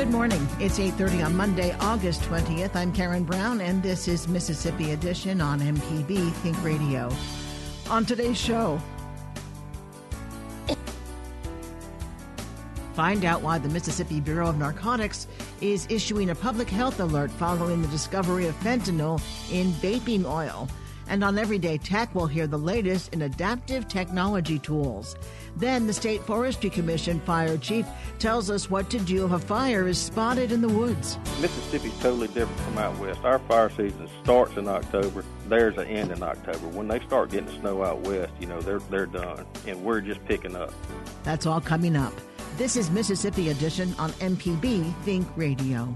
Good morning. It's 8:30 on Monday, August 20th. I'm Karen Brown and this is Mississippi Edition on MPB Think Radio. On today's show, Find out why the Mississippi Bureau of Narcotics is issuing a public health alert following the discovery of fentanyl in vaping oil. And on Everyday Tech, we'll hear the latest in adaptive technology tools. Then the State Forestry Commission fire chief tells us what to do if a fire is spotted in the woods. Mississippi's totally different from out west. Our fire season starts in October. There's an end in October. When they start getting snow out west, you know, they're they're done. And we're just picking up. That's all coming up. This is Mississippi Edition on MPB Think Radio.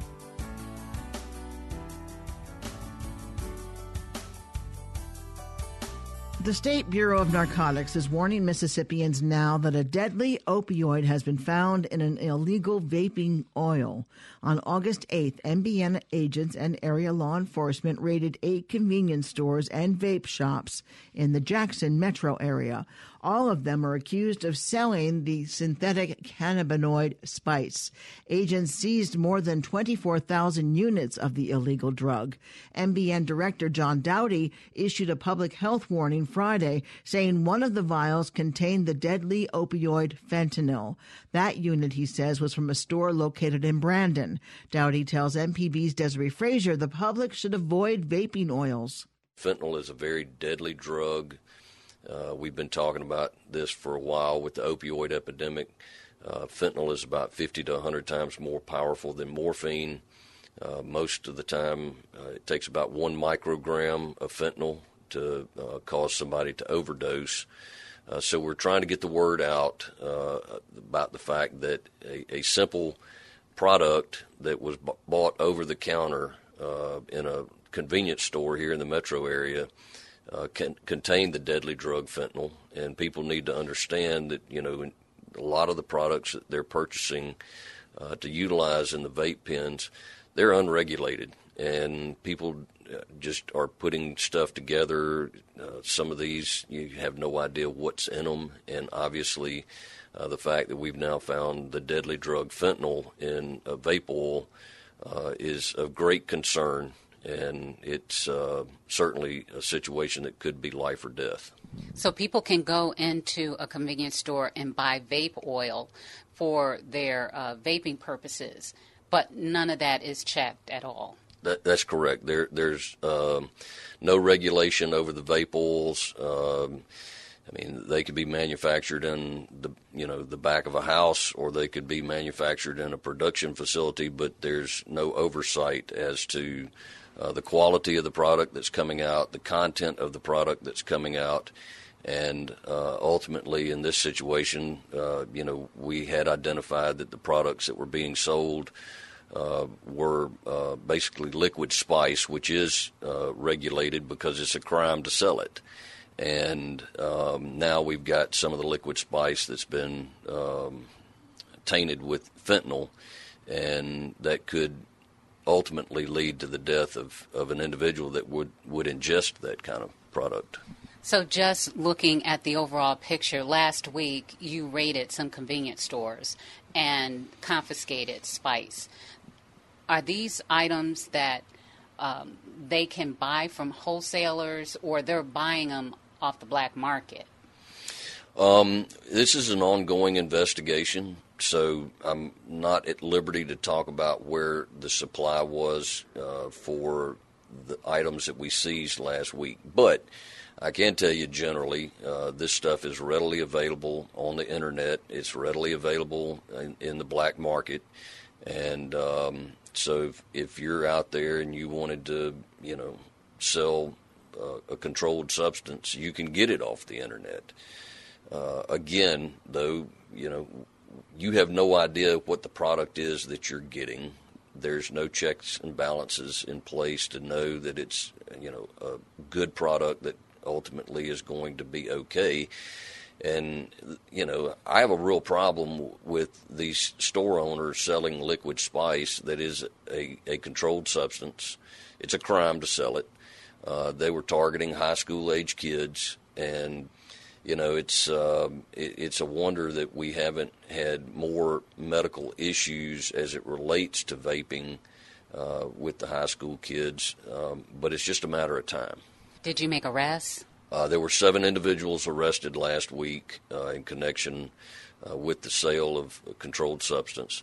The State Bureau of Narcotics is warning Mississippians now that a deadly opioid has been found in an illegal vaping oil. On August 8th, MBN agents and area law enforcement raided eight convenience stores and vape shops in the Jackson metro area. All of them are accused of selling the synthetic cannabinoid spice. Agents seized more than 24,000 units of the illegal drug. MBN Director John Dowdy issued a public health warning Friday saying one of the vials contained the deadly opioid fentanyl. That unit, he says, was from a store located in Brandon. Dowdy tells MPB's Desare Frazier the public should avoid vaping oils. Fentanyl is a very deadly drug. Uh, we've been talking about this for a while with the opioid epidemic. Uh, fentanyl is about 50 to 100 times more powerful than morphine. Uh, most of the time, uh, it takes about one microgram of fentanyl to uh, cause somebody to overdose. Uh, so we're trying to get the word out about the fact that a, a, simple product that was b- bought over the counter in a convenience store here in the metro area uh, can contain the deadly drug fentanyl, and people need to understand that you know a lot of the products that they're purchasing uh, to utilize in the vape pens, they're unregulated, and people uh, just are putting stuff together. Uh, some of these you have no idea what's in them, and obviously. Uh, the fact that we've now found the deadly drug fentanyl in a vape oil uh, is of great concern and it's uh, certainly a situation that could be life or death. So people can go into a convenience store and buy vape oil for their uh, vaping purposes, but none of that is checked at all. That, that's correct. There, there's um, no regulation over the vape oils. Um, I mean, they could be manufactured in the you know the back of a house, or they could be manufactured in a production facility, but there's no oversight as to uh, the quality of the product that's coming out, the content of the product that's coming out, and uh, ultimately in this situation, uh, you know, we had identified that the products that were being sold uh, were uh, basically liquid spice, which is uh, regulated because it's a crime to sell it. And um, now we've got some of the liquid spice that's been um, tainted with fentanyl, and that could ultimately lead to the death of, of an individual that would, would ingest that kind of product. So, just looking at the overall picture, last week you raided some convenience stores and confiscated spice. Are these items that um, they can buy from wholesalers or they're buying them off the black market? Um, this is an ongoing investigation so I'm not at liberty to talk about where the supply was uh, for the items that we seized last week. But I can tell you generally, uh, this stuff is readily available on the internet. It's readily available in, in the black market, and um, so if, if, you're out there and you wanted to, you know, sell uh, a controlled substance, you can get it off the internet. Uh, again, though, you know, you have no idea what the product is that you're getting. there's no checks and balances in place to know that it's you know a good product that ultimately is going to be okay. And you know, I have a real problem with these store owners selling liquid spice that is a, a controlled substance. It's a crime to sell it. Uh, they were targeting high school age kids, and you know, it's um, it, it's a wonder that we haven't had more medical issues as it relates to vaping uh, with the high school kids. Um, but it's just a matter of time. Did you make arrests? Uh, there were seven individuals arrested last week uh, in connection uh, with the sale of a controlled substance.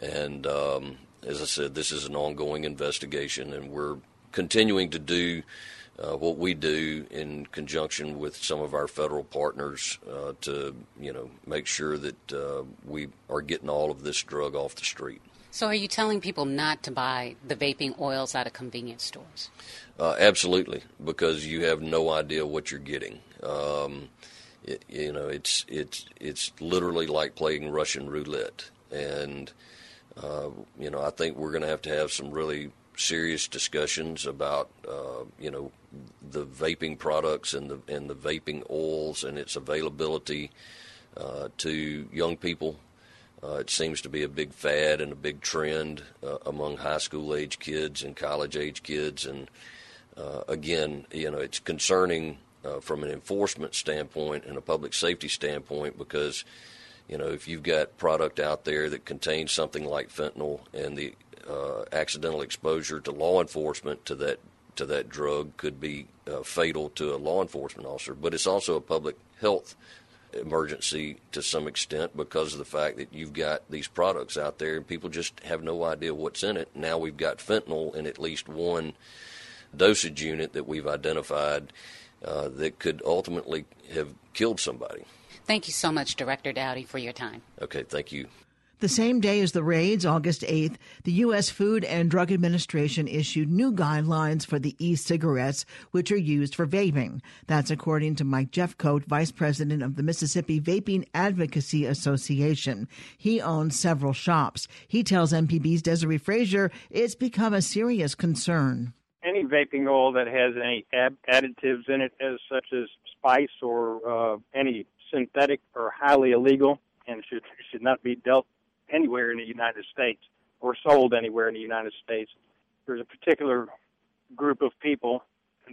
And um, as I said, this is an ongoing investigation, and we're continuing to do uh, what we do in conjunction with some of our federal partners uh, to, you know, make sure that uh, we are getting all of this drug off the street. So, are you telling people not to buy the vaping oils out of convenience stores? Uh, absolutely, because you have no idea what you're getting. Um, it, you know, it's it's it's literally like playing Russian roulette, and uh, you know, I think we're going to have to have some really serious discussions about uh, you know the vaping products and the and the vaping oils and its availability uh, to young people. Uh, it seems to be a big fad and a big trend uh, among high school age kids and college age kids. And uh, again, you know, it's concerning uh, from an enforcement standpoint and a public safety standpoint because you know if you've got product out there that contains something like fentanyl and the uh, accidental exposure to law enforcement to that to that drug could be uh, fatal to a law enforcement officer. But it's also a public health emergency to some extent because of the fact that you've got these products out there and people just have no idea what's in it. Now we've got fentanyl in at least one dosage unit that we've identified uh, that could ultimately have killed somebody. Thank you so much, Director Dowdy, for your time. Okay, thank you. The same day as the raids, August 8th, the U.S. Food and Drug Administration issued new guidelines for the e cigarettes, which are used for vaping. That's according to Mike Jeffcoat, Vice President of the Mississippi Vaping Advocacy Association. He owns several shops. He tells MPB's Desare Frazier it's become a serious concern. Any vaping oil that has any ab- additives in it, as such as spice or uh, any synthetic or highly illegal, and should should not be dealt anywhere in the United States or sold anywhere in the United States. There's a particular group of people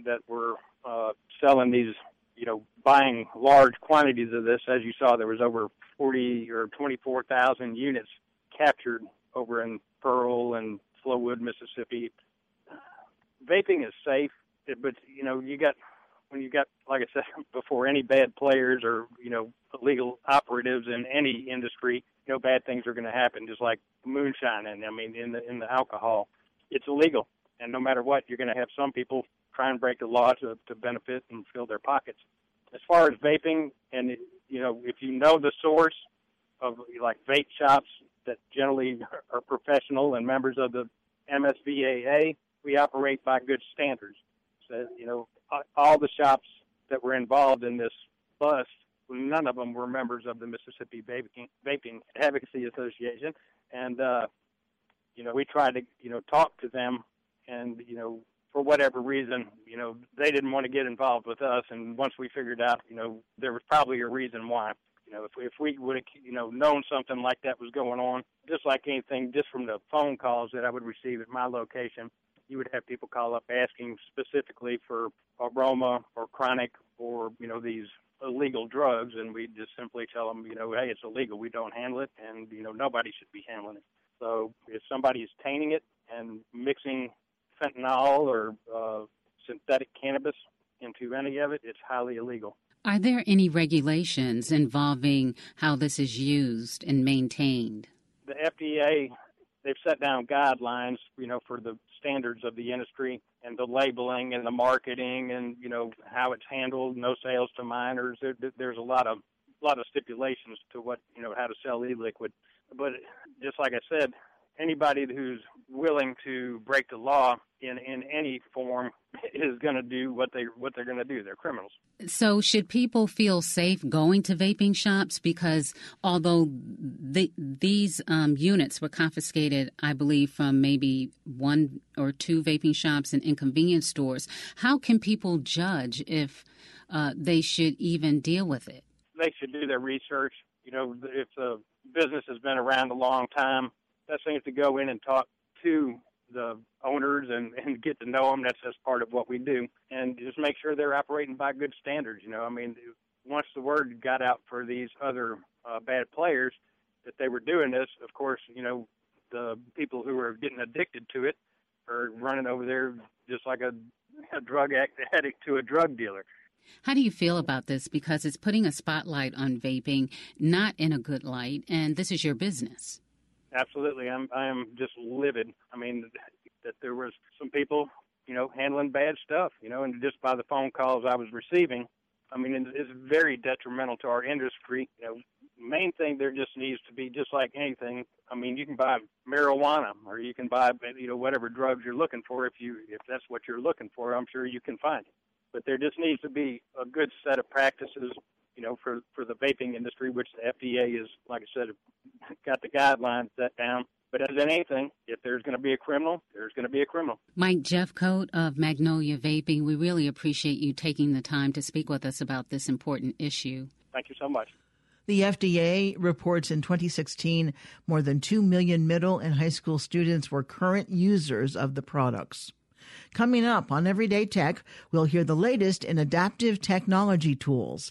that were uh, selling these, you know, buying large quantities of this. As you saw, there was over 40 or 24,000 units captured over in Pearl and Flowood, Mississippi. Vaping is safe, but you know, you got when you got, like I said before, any bad players or you know illegal operatives in any industry, know bad things are going to happen. Just like moonshine, and I mean in the in the alcohol, it's illegal, and no matter what, you're going to have some people try and break the law to to benefit and fill their pockets. As far as vaping, and you know, if you know the source of like vape shops that generally are professional and members of the MSVAA, we operate by good standards. So, you know, all the shops that were involved in this bust, none of them were members of the Mississippi Vaping, Vaping Advocacy Association, and uh, you know we tried to you know talk to them, and you know for whatever reason, you know they didn't want to get involved with us, and once we figured out, you know there was probably a reason why. You know, if if we would have you know known something like that was going on, just like anything, just from the phone calls that I would receive at my location, you would have people call up asking specifically for aroma or chronic or you know these illegal drugs, and we just simply tell them, you know, hey, it's illegal. We don't handle it, and you know nobody should be handling it. So if somebody is tainting it and mixing fentanyl or uh, synthetic cannabis into any of it, it's highly illegal. Are there any regulations involving how this is used and maintained? The FDA they've set down guidelines, you know, for the standards of the industry and the labeling and the marketing and you know how it's handled. No sales to minors. There, there's a lot of a lot of stipulations to what you know how to sell e-liquid. But just like I said, anybody who's willing to break the law in in any form is going to do what they what they're going to do. They're criminals. So, should people feel safe going to vaping shops? Because although the, these um, units were confiscated, I believe from maybe one or two vaping shops and inconvenience stores, how can people judge if uh, they should even deal with it? They should do their research. You know, if the business has been around a long time, best thing is to go in and talk to the owners and, and get to know them. That's just part of what we do, and just make sure they're operating by good standards. You know, I mean, once the word got out for these other uh, bad players that they were doing this, of course, you know, the people who are getting addicted to it are running over there just like a, a drug addict to a drug dealer. How do you feel about this? Because it's putting a spotlight on vaping, not in a good light, and this is your business absolutely. I'm I am just livid. I mean, that there was some people, you know, handling bad stuff, you know, and just by the phone calls I was receiving, I mean, it's very detrimental to our industry. You know, main thing there just needs to be just like anything. I mean, you can buy marijuana or you can buy, you know, whatever drugs you're looking for. If you if that's what you're looking for, I'm sure you can find it. But there just needs to be a good set of practices you know, for for the vaping industry, which the FDA is, like I said, got the guidelines set down. But as in anything, if there's going to be a criminal, there's going to be a criminal. Mike Jeffcoat of Magnolia Vaping, we really appreciate you taking the time to speak with us about this important issue. Thank you so much. The FDA reports in 2016 more than 2 million middle and high school students were current users of the products. Coming up on Everyday Tech, we'll hear the latest in adaptive technology tools.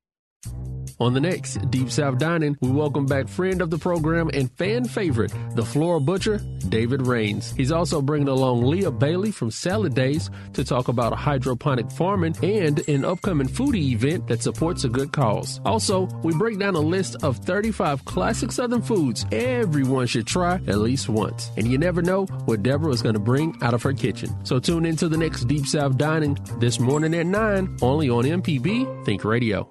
On the next Deep South Dining, we welcome back friend of the program and fan favorite, the floral butcher, David Rains. He's also bringing along Leah Bailey from Salad Days to talk about hydroponic farming and an upcoming foodie event that supports a good cause. Also, we break down a list of 35 classic Southern foods everyone should try at least once. And you never know what Deborah is going to bring out of her kitchen. So tune into the next Deep South Dining this morning at 9, only on MPB Think Radio.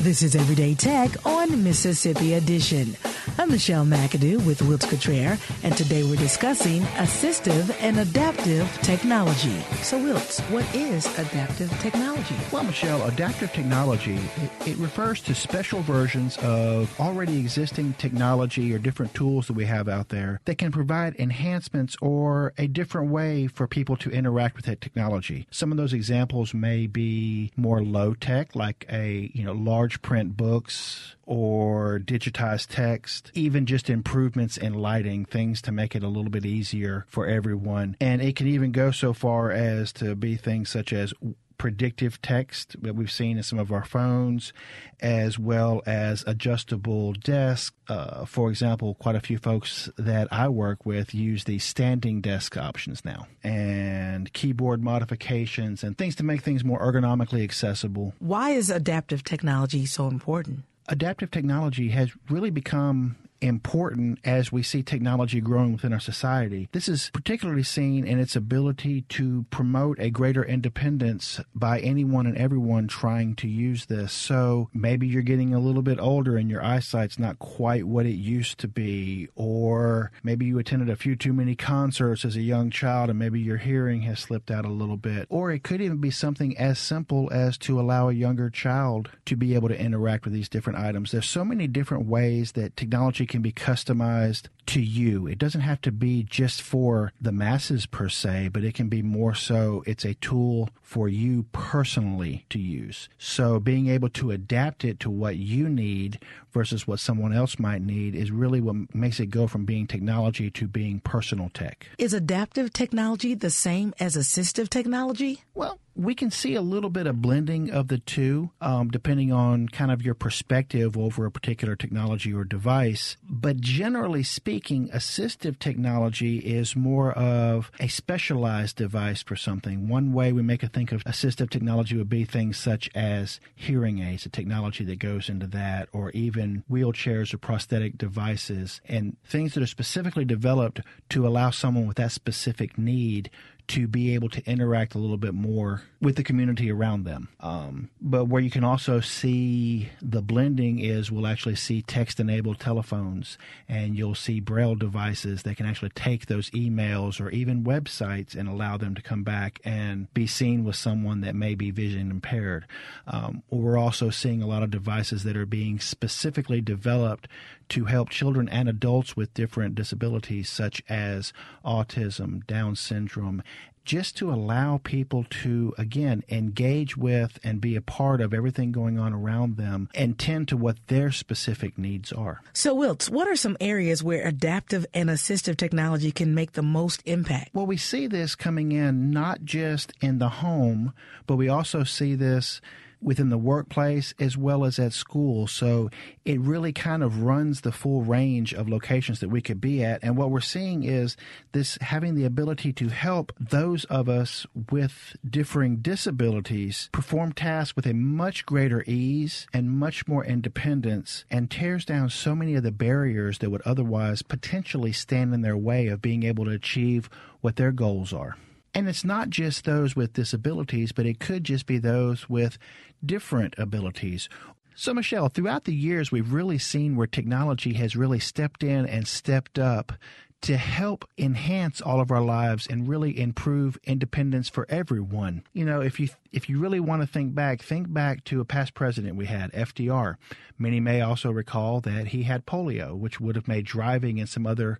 This is Everyday Tech on Mississippi Edition. I'm Michelle McAdoo with Wilts Cottrell, and today we're discussing assistive and adaptive technology. So, Wilts, what is adaptive technology? Well, Michelle, adaptive technology, it, it refers to special versions of already existing technology or different tools that we have out there that can provide enhancements or a different way for people to interact with that technology. Some of those examples may be more low tech, like a, you know, large print books or digitized even just improvements in lighting, things to make it a little bit easier for everyone. And it can even go so far as to be things such as predictive text that we've seen in some of our phones, as well as adjustable desk. Uh, for example, quite a few folks that I work with use the standing desk options now, and keyboard modifications and things to make things more ergonomically accessible. Why is adaptive technology so important? Adaptive technology has really become important as we see technology growing within our society. This is particularly seen in its ability to promote a greater independence by anyone and everyone trying to use this. So maybe you're getting a little bit older and your eyesight's not quite what it used to be, or maybe you attended a few too many concerts as a young child and maybe your hearing has slipped out a little bit. Or it could even be something as simple as to allow a younger child to be able to interact with these different items. There's so many different ways that technology can be customized to you. It doesn't have to be just for the masses per se, but it can be more so it's a tool for you personally to use. So being able to adapt it to what you need versus what someone else might need is really what makes it go from being technology to being personal tech. Is adaptive technology the same as assistive technology? Well, we can see a little bit of blending of the two, um, depending on kind of your perspective over a particular technology or device. But generally speaking, assistive technology is more of a specialized device for something. One way we make a think of assistive technology would be things such as hearing aids, the technology that goes into that, or even wheelchairs or prosthetic devices, and things that are specifically developed to allow someone with that specific need to be able to interact a little bit more with the community around them. Um, but where you can also see the blending is we'll actually see text enabled telephones and you'll see braille devices that can actually take those emails or even websites and allow them to come back and be seen with someone that may be vision impaired. Um, we're also seeing a lot of devices that are being specifically developed to help children and adults with different disabilities, such as autism, Down syndrome, just to allow people to, again, engage with and be a part of everything going on around them and tend to what their specific needs are. So, Wilts, what are some areas where adaptive and assistive technology can make the most impact? Well, we see this coming in not just in the home, but we also see this within the workplace as well as at school. So it really kind of runs the full range of locations that we could be at. And what we're seeing is this having the ability to help those of us with differing disabilities perform tasks with a much greater ease and much more independence and tears down so many of the barriers that would otherwise potentially stand in their way of being able to achieve what their goals are. And it's not just those with disabilities, but it could just be those with different abilities. So, Michelle, throughout the years, we've really seen where technology has really stepped in and stepped up to help enhance all of our lives and really improve independence for everyone. You know, if you if you really want to think back, think back to a past president we had, FDR. Many may also recall that he had polio, which would have made driving and some other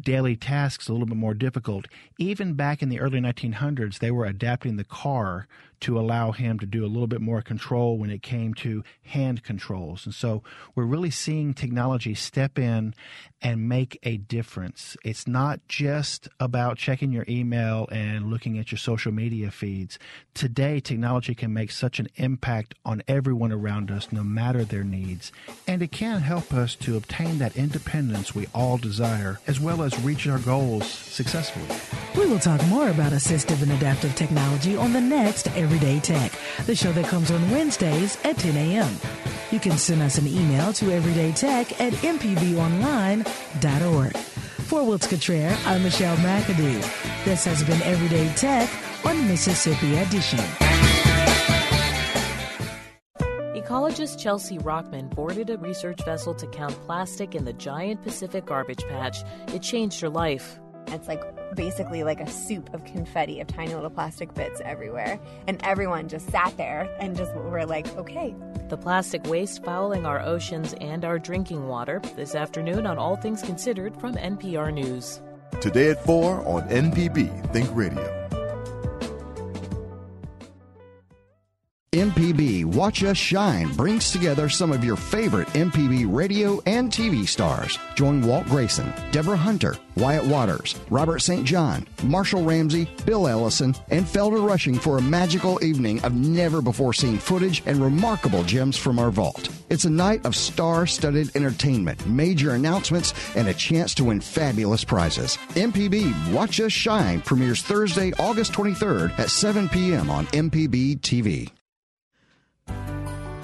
daily tasks a little bit more difficult. Even back in the early 1900s, they were adapting the car to allow him to do a little bit more control when it came to hand controls. And so we're really seeing technology step in and make a difference. It's not just about checking your email and looking at your social media feeds. Today, technology can make such an impact on everyone around us, no matter their needs. And it can help us to obtain that independence we all desire, as well as reach our goals successfully. We will talk more about assistive and adaptive technology on the next Everyday Tech, the show that comes on Wednesdays at 10 a.m. You can send us an email to everydaytech at mpbonline.org. For Wiltz Cottrell, I'm Michelle McAdoo. This has been Everyday Tech on Mississippi Edition. Ecologist Chelsea Rochman boarded a research vessel to count plastic in the giant Pacific garbage patch. It changed her life. It's like basically like a soup of confetti of tiny little plastic bits everywhere. And everyone just sat there and just were like, okay. The plastic waste fouling our oceans and our drinking water this afternoon on All Things Considered from NPR News. Today at 4 on MPB Think Radio. MPB Watch Us Shine brings together some of your favorite MPB radio and TV stars. Join Walt Grayson, Deborah Hunter, Wyatt Waters, Robert St. John, Marshall Ramsey, Bill Ellison, and Felder Rushing for a magical evening of never before seen footage and remarkable gems from our vault. It's a night of star studded entertainment, major announcements, and a chance to win fabulous prizes. MPB Watch Us Shine premieres Thursday, August 23rd at 7 p.m. on MPB TV.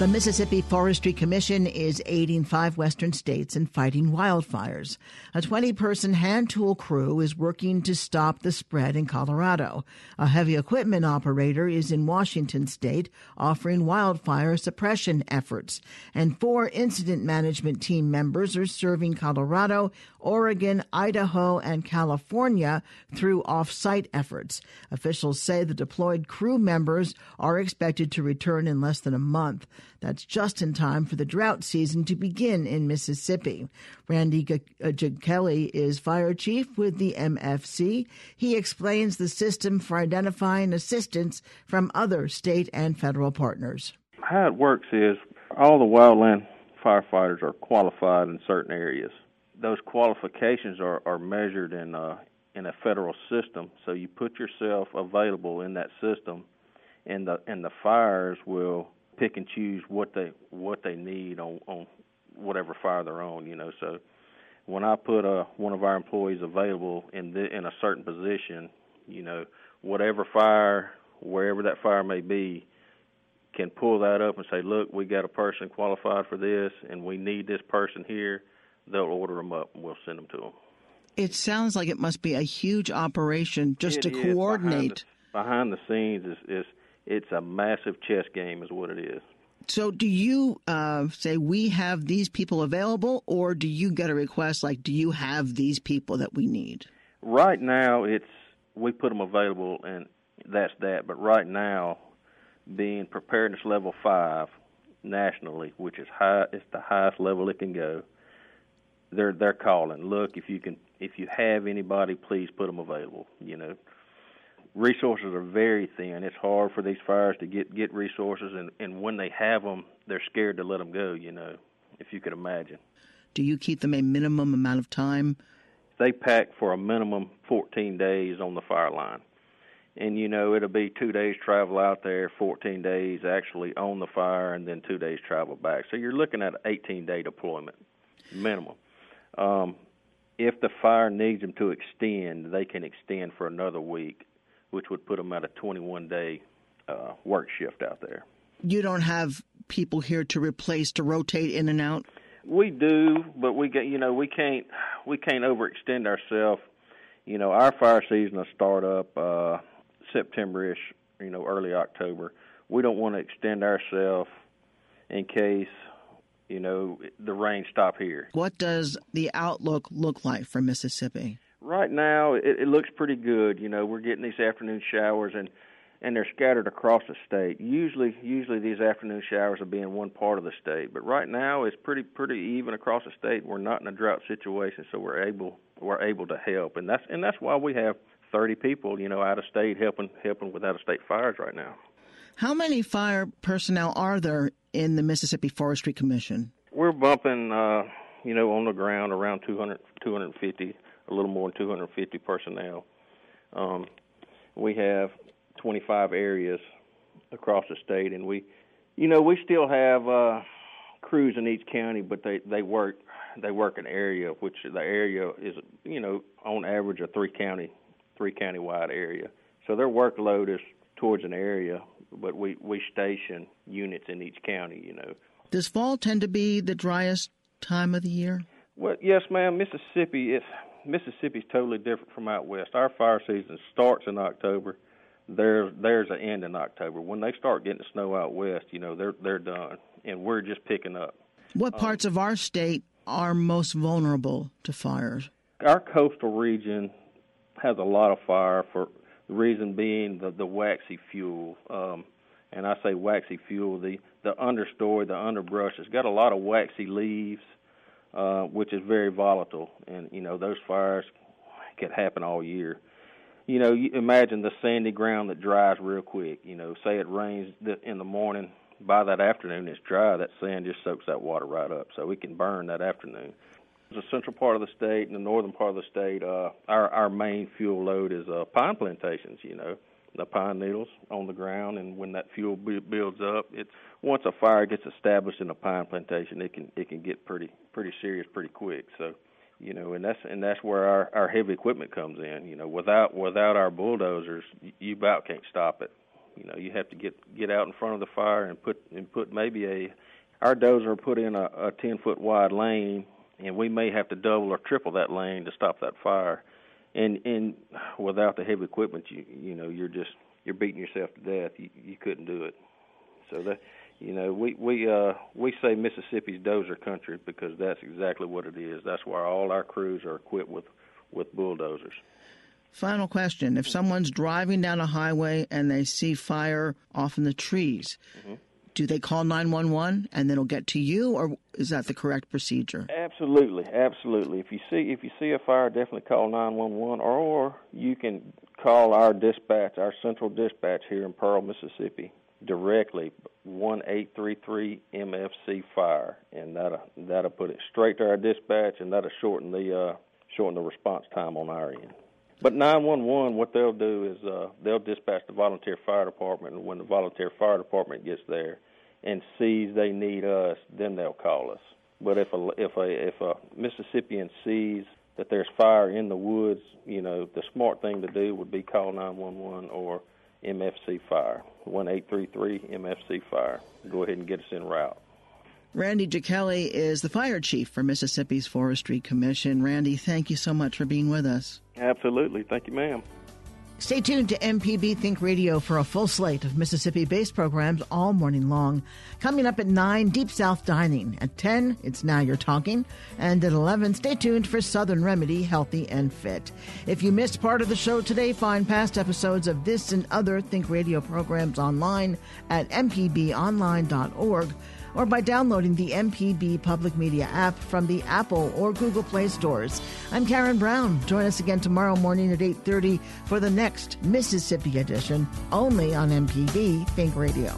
The Mississippi Forestry Commission is aiding five western states in fighting wildfires. A 20 person hand tool crew is working to stop the spread in Colorado. A heavy equipment operator is in Washington state offering wildfire suppression efforts. And four incident management team members are serving Colorado, Oregon, Idaho, and California through off site efforts. Officials say the deployed crew members are expected to return in less than a month. That's just in time for the drought season to begin in Mississippi. Randy uh, Kelly is fire chief with the MFC. He explains the system for identifying assistance from other state and federal partners. How it works is all the wildland firefighters are qualified in certain areas. Those qualifications are, are measured in a, in a federal system. So you put yourself available in that system, and the and the fires will pick and choose what they what they need on on whatever fire they're on. You know, so when I put a one of our employees available in the, in a certain position, you know, whatever fire, wherever that fire may be, can pull that up and say, look, we got a person qualified for this, and we need this person here. they'll order them up and we'll send them to them. It sounds like it must be a huge operation just It to coordinate. behind the, behind the scenes is, is it's a massive chess game, is what it is. So, do you uh, say we have these people available, or do you get a request like, do you have these people that we need? Right now, it's we put them available, and that's that. But right now, being preparedness level five nationally, which is high, it's the highest level it can go. They're they're calling. Look, if you can, if you have anybody, please put them available. You know, resources are very thin. It's hard for these fires to get get resources, and and when they have them, they're scared to let them go. You know, if you could imagine. Do you keep them a minimum amount of time? They pack for a minimum 14 days on the fire line. And you know, it'll be two days travel out there, 14 days actually on the fire, and then two days travel back. So you're looking at an 18 day deployment minimum. Um, if the fire needs them to extend, they can extend for another week, which would put them at a 21 day uh, work shift out there. You don't have people here to replace, to rotate in and out? We do, but we get you know we can't we can't overextend ourselves. You know, our fire season will start up uh, September-ish, you know, early October. We don't want to extend ourselves in case you know the rain stop here. What does the outlook look like for Mississippi? Right now, it, it looks pretty good. You know, we're getting these afternoon showers and and they're scattered across the state. Usually, usually these afternoon showers will be in one part of the state, but right now it's pretty pretty even across the state. We're not in a drought situation, so we're able we're able to help, and that's and that's why we have 30 people, you know, out of state helping helping with out of state fires right now. How many fire personnel are there in the Mississippi Forestry Commission? We're bumping, uh, you know, on the ground around 200, 250, a little more than 250 personnel. Um, we have 25 areas across the state, and we, you know, we still have uh, crews in each county, but they they work they work an area, which the area is, you know, on average a three county three county wide area. So their workload is towards an area, but we we station units in each county, you know. Does fall tend to be the driest time of the year? Well, yes, ma'am. Mississippi is Mississippi's totally different from out west. Our fire season starts in October. There's there's an end in October. When they start getting the snow out west, you know they're they're done, and we're just picking up. What parts of our state are most vulnerable to fires? Our coastal region has a lot of fire for the reason being the the waxy fuel. Um, and I say waxy fuel. The the understory, the underbrush, has got a lot of waxy leaves, uh, which is very volatile, and you know those fires could happen all year. You know, you imagine the sandy ground that dries real quick. You know, say it rains in the morning, by that afternoon it's dry. That sand just soaks that water right up, so it can burn that afternoon. The central part of the state and the northern part of the state, uh, our our main fuel load is uh, pine plantations. You know, the pine needles on the ground, and when that fuel b- builds up, it's once a fire gets established in a pine plantation, it can it can get pretty pretty serious pretty quick. So, you know, and that's and that's where our our heavy equipment comes in. You know, without without our bulldozers, you, about can't stop it. You know, you have to get get out in front of the fire and put and put maybe a our dozer put in a ten foot wide lane, and we may have to double or triple that lane to stop that fire and and without the heavy equipment, you you know you're just you're beating yourself to death. You you couldn't do it. So that you know we we uh we say Mississippi's dozer country because that's exactly what it is. That's why all our crews are equipped with with bulldozers. Final question: If someone's driving down a highway and they see fire off in the trees. Mm-hmm do they call 911 and then it'll get to you or is that the correct procedure? Absolutely absolutely. If you see if you see a fire definitely call 911 or you can call our dispatch our central dispatch here in pearl mississippi directly 1833 mfc fire. And that'll that'll put it straight to our dispatch and that'll shorten the uh shorten the response time on our end. But 911, what they'll do is uh, they'll dispatch the volunteer fire department, and when the volunteer fire department gets there and sees they need us, then they'll call us. But if a if a if a Mississippian sees that there's fire in the woods, you know, the smart thing to do would be call 911 or MFC Fire, 1833 MFC Fire. Go ahead and get us in route. Randy Giachelli is the fire chief for Mississippi's Forestry Commission. Randy, thank you so much for being with us. Absolutely. Thank you, ma'am. Stay tuned to MPB Think Radio for a full slate of Mississippi based programs all morning long. Coming up at 9, Deep South Dining. At 10, it's Now You're Talking. And at 11, stay tuned for Southern Remedy Healthy and Fit. If you missed part of the show today, find past episodes of this and other Think Radio programs online at mpbonline.org or by downloading the MPB Public Media app from the Apple or Google Play stores. I'm Karen Brown. Join us again tomorrow morning at 8:30 for the next Mississippi edition only on MPB Think Radio.